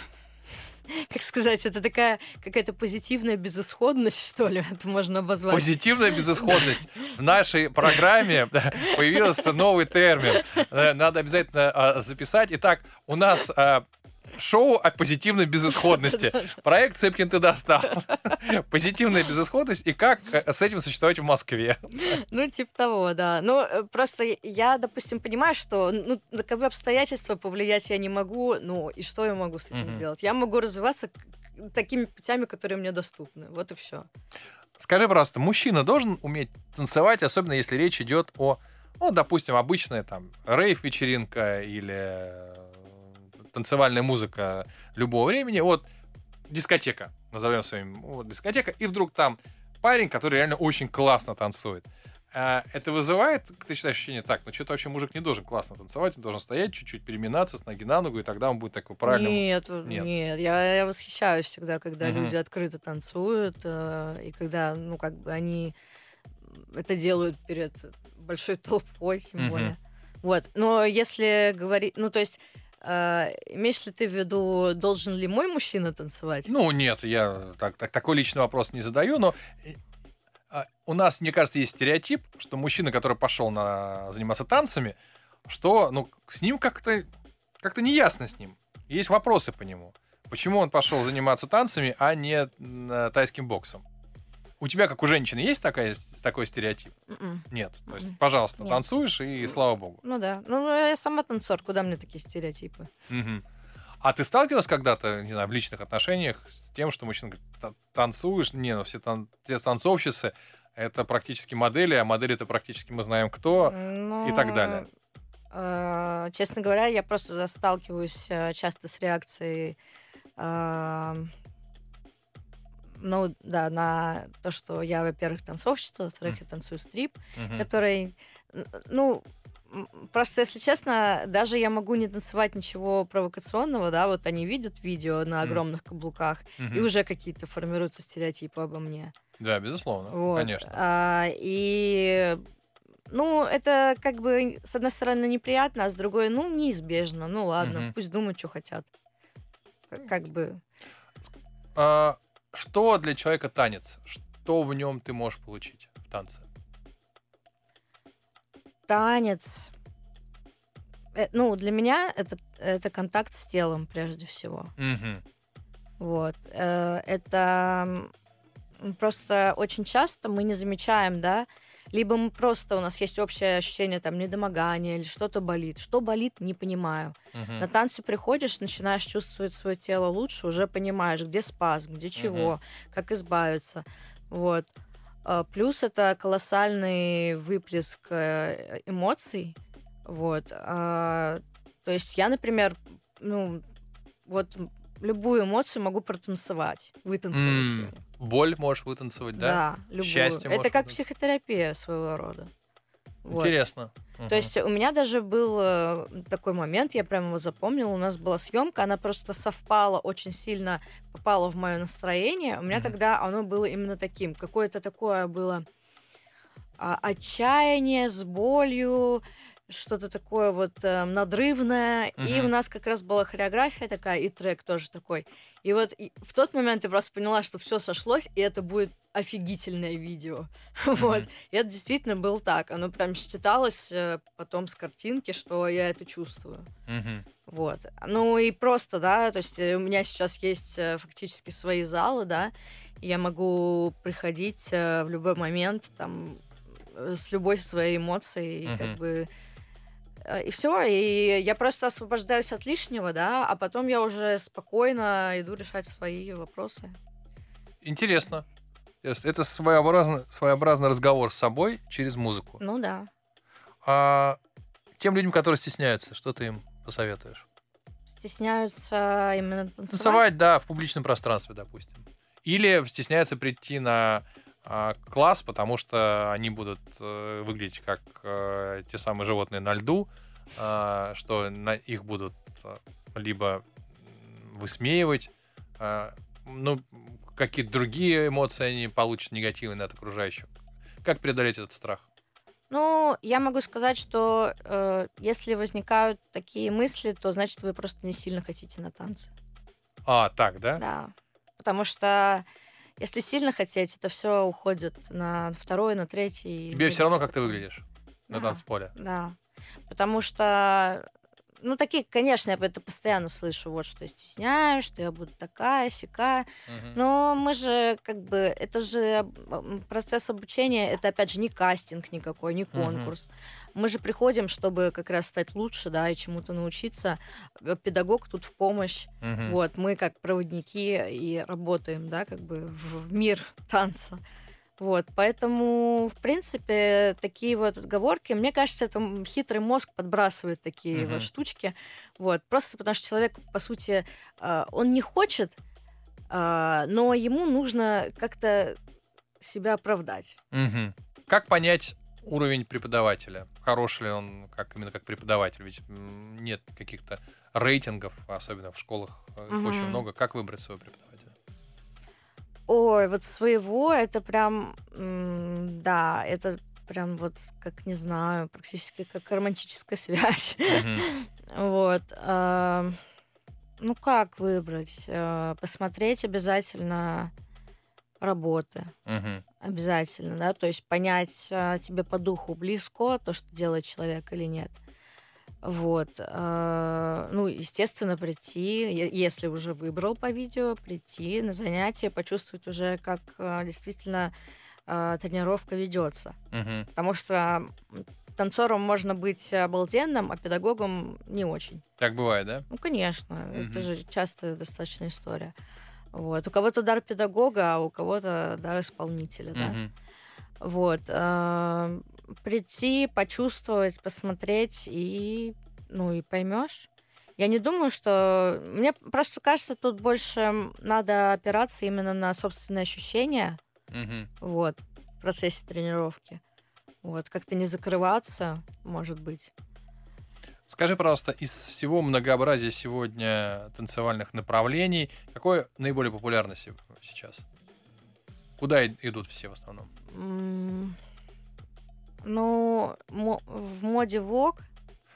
как сказать, это такая какая-то позитивная безысходность, что ли, это можно обозвать. Позитивная безысходность. В нашей программе появился новый термин. Э, надо обязательно а, записать. Итак, у нас а, Шоу о позитивной безысходности. Проект «Цепкин ты достал». Позитивная безысходность и как э, с этим существовать в Москве. Ну, типа того, да. Ну, э, просто я, допустим, понимаю, что ну, на какие обстоятельства повлиять я не могу, ну, и что я могу с этим сделать? Я могу развиваться такими путями, которые мне доступны. Вот и все. Скажи, пожалуйста, мужчина должен уметь танцевать, особенно если речь идет о, ну, допустим, обычная там рейв-вечеринка или танцевальная музыка любого времени, вот дискотека, назовем своим, вот дискотека, и вдруг там парень, который реально очень классно танцует. А это вызывает, ты считаешь, ощущение, так, ну что-то вообще мужик не должен классно танцевать, он должен стоять, чуть-чуть переминаться с ноги на ногу, и тогда он будет такой правильным. Нет, нет, нет я, я восхищаюсь всегда, когда угу. люди открыто танцуют, э, и когда, ну, как бы они это делают перед большой толпой, тем угу. более. Вот. Но если говорить... Ну, то есть... Э, имеешь ли ты в виду, должен ли мой мужчина танцевать? Ну, нет, я так, так, такой личный вопрос не задаю, но э, а, у нас, мне кажется, есть стереотип, что мужчина, который пошел на заниматься танцами, что, ну, с ним как-то как-то неясно с ним. Есть вопросы по нему. Почему он пошел заниматься танцами, а не тайским боксом? У тебя, как у женщины, есть такая, такой стереотип? Mm-mm. М-м. Нет. То есть, пожалуйста, Нет. танцуешь и слава богу. Ну да. Ну, я сама танцор, куда мне такие стереотипы? Угу. А ты сталкивалась когда-то, не знаю, в личных отношениях с тем, что мужчина говорит, танцуешь? Не, ну все, тан- все танцовщицы это практически модели, а модели это практически мы знаем кто ну, и так далее. Э, честно говоря, я просто сталкиваюсь э, часто с реакцией э, ну, да, на то, что я, во-первых, танцовщица, во-вторых, я танцую стрип, mm-hmm. который, ну, просто, если честно, даже я могу не танцевать ничего провокационного, да, вот они видят видео на огромных каблуках, mm-hmm. и уже какие-то формируются стереотипы обо мне. Да, безусловно, вот. конечно. А, и ну, это как бы, с одной стороны, неприятно, а с другой, ну, неизбежно. Ну, ладно, угу. пусть думают, что хотят. Как, как бы. А, что для человека танец? Что в нем ты можешь получить в танце? Танец. Э, ну, для меня это, это контакт с телом, прежде всего. Угу. Вот. Э, это просто очень часто мы не замечаем, да, либо мы просто, у нас есть общее ощущение там недомогания или что-то болит. Что болит, не понимаю. Uh-huh. На танцы приходишь, начинаешь чувствовать свое тело лучше, уже понимаешь, где спазм, где чего, uh-huh. как избавиться. Вот. А, плюс это колоссальный выплеск э, эмоций. Вот. А, то есть я, например, ну, вот любую эмоцию могу протанцевать, вытанцевать mm. Боль можешь вытанцевать, да? Да, любую. Счастье Это как психотерапия своего рода. Вот. Интересно. То есть у меня даже был э, такой момент, я прямо его запомнила. У нас была съемка, она просто совпала очень сильно, попала в мое настроение. У меня mm-hmm. тогда оно было именно таким. Какое-то такое было а, отчаяние с болью, что-то такое вот э, надрывное. Uh-huh. И у нас как раз была хореография такая, и трек тоже такой. И вот и в тот момент я просто поняла, что все сошлось, и это будет офигительное видео. Uh-huh. вот. И это действительно было так. Оно прям считалось э, потом с картинки, что я это чувствую. Uh-huh. Вот. Ну и просто, да, то есть э, у меня сейчас есть э, фактически свои залы, да, и я могу приходить э, в любой момент там э, с любой своей эмоцией, uh-huh. и как бы и все, и я просто освобождаюсь от лишнего, да, а потом я уже спокойно иду решать свои вопросы. Интересно. Это своеобразный, своеобразный разговор с собой через музыку. Ну да. А тем людям, которые стесняются, что ты им посоветуешь? Стесняются именно танцевать? Танцевать, да, в публичном пространстве, допустим. Или стесняются прийти на класс, потому что они будут э, выглядеть как э, те самые животные на льду, э, что на их будут э, либо высмеивать, э, ну, какие-то другие эмоции они получат негативные от окружающих. Как преодолеть этот страх? Ну, я могу сказать, что э, если возникают такие мысли, то значит вы просто не сильно хотите на танцы. А, так, да? Да. Потому что если сильно хотеть, это все уходит на второй, на третий. Тебе все равно, как ты выглядишь на да, танцполе. Да. Потому что ну, такие, конечно, я это постоянно слышу, вот, что я стесняюсь, что я буду такая, сякая. Угу. Но мы же, как бы, это же процесс обучения, это, опять же, не кастинг никакой, не конкурс. Угу. Мы же приходим, чтобы как раз стать лучше, да, и чему-то научиться. Э, педагог тут в помощь. Угу. Вот, мы как проводники и работаем, да, как бы в мир танца. Вот, поэтому, в принципе, такие вот отговорки, мне кажется, это хитрый мозг подбрасывает такие uh-huh. вот штучки. Вот, просто потому что человек, по сути, а, он не хочет, а, но ему нужно как-то себя оправдать. Uh-huh. Как понять уровень преподавателя? Хороший ли он как именно как преподаватель? Ведь нет каких-то рейтингов, особенно в школах uh-huh. очень много. Как выбрать своего преподавателя? Ой, вот своего это прям, да, это прям вот, как не знаю, практически как романтическая связь. Вот. А, ну, как выбрать? А, посмотреть обязательно работы. Обязательно, да, то есть понять, а, тебе по духу близко то, что делает человек или нет. Вот. Ну, естественно, прийти, если уже выбрал по видео, прийти на занятие, почувствовать уже, как действительно тренировка ведется. Угу. Потому что танцором можно быть обалденным, а педагогом не очень. Так бывает, да? Ну, конечно. Угу. Это же частая достаточно история. Вот. У кого-то дар педагога, а у кого-то дар исполнителя, да. Вот. Э, прийти, почувствовать, посмотреть и, ну, и поймешь. Я не думаю, что... Мне просто кажется, тут больше надо опираться именно на собственные ощущения. Угу. Вот. В процессе тренировки. Вот, как-то не закрываться, может быть. Скажи, пожалуйста, из всего многообразия сегодня танцевальных направлений, какое наиболее популярно сейчас? Куда идут все в основном? ну, в моде ВОК,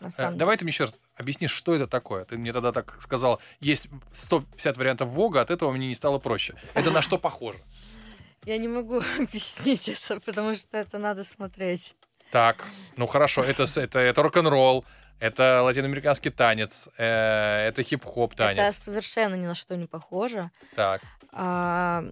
э, самом Давай ты мне еще раз объяснишь, что это такое. Ты мне тогда так сказал, есть 150 вариантов Вога, от этого мне не стало проще. Это на что похоже? Я не могу объяснить это, потому что это надо смотреть. Так, ну хорошо, это, это, это рок-н-ролл, это латиноамериканский танец, э, это хип-хоп танец. Это совершенно ни на что не похоже. Так. А,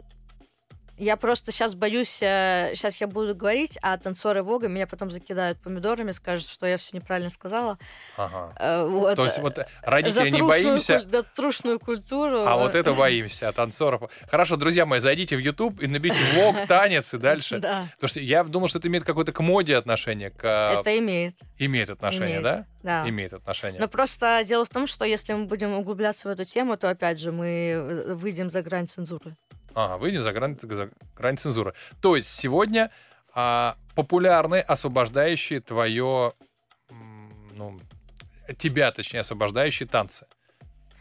я просто сейчас боюсь, сейчас э, я буду говорить, а танцоры Вога меня потом закидают помидорами, скажут, что я все неправильно сказала. Ага. Э, вот. То есть вот родители не боимся. Куль... Да, трушную культуру. А вот это боимся, а танцоров. Хорошо, друзья мои, зайдите в YouTube и наберите Вог, танец и дальше. Да. Потому что я думал, что это имеет какое-то к моде отношение. К... Это имеет. Имеет отношение, имеет. да? Да. Имеет отношение. Но просто дело в том, что если мы будем углубляться в эту тему, то опять же мы выйдем за грань цензуры. Ага, выйдем за грань, за грань цензуры. То есть сегодня а, популярны освобождающие твое, ну, тебя, точнее, освобождающие танцы.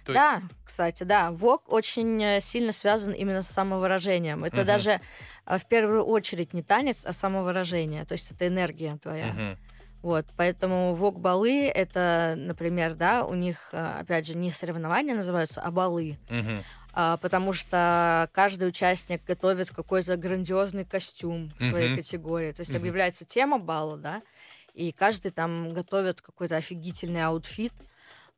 То да, кстати, да. Вок очень э, сильно связан именно с самовыражением. Это угу. даже а, в первую очередь не танец, а самовыражение. То есть это энергия твоя. Угу. Вот, поэтому vogue -балы это, например, да, у них, э, опять же, не соревнования называются, а балы. Угу а, потому что каждый участник готовит какой-то грандиозный костюм в своей mm-hmm. категории. То есть mm-hmm. объявляется тема бала, да, и каждый там готовит какой-то офигительный outfit.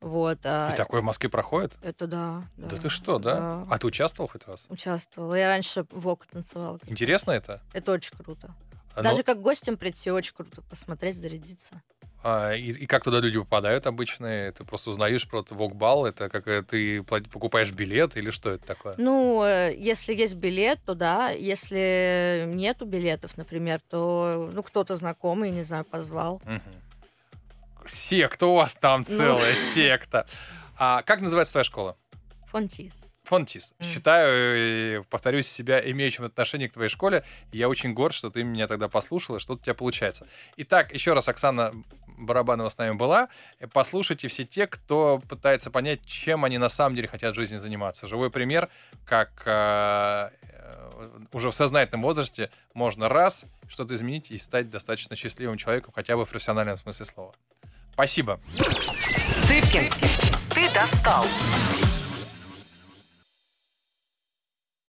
Вот, а... И такое в Москве проходит? Это да. Да, да ты что, да? да? А ты участвовала хоть раз? Участвовала. Я раньше vogue танцевала. Интересно это? Это очень круто. А Даже ну... как гостем прийти очень круто посмотреть, зарядиться. А, и, и как туда люди попадают обычные? Ты просто узнаешь про вокбал? Это как э, ты покупаешь билет или что это такое? Ну, э, если есть билет, то да. Если нету билетов, например, то ну кто-то знакомый, не знаю, позвал. Угу. Секта у вас там ну. целая ну... секта. А как называется твоя школа? Фонтис фонтист. Mm. Считаю, повторюсь, себя имеющим отношение к твоей школе. Я очень горд, что ты меня тогда послушала, что у тебя получается. Итак, еще раз, Оксана Барабанова с нами была. Послушайте все те, кто пытается понять, чем они на самом деле хотят в жизни заниматься. Живой пример, как э, уже в сознательном возрасте можно раз что-то изменить и стать достаточно счастливым человеком, хотя бы в профессиональном смысле слова. Спасибо. Цыпкин, ты достал.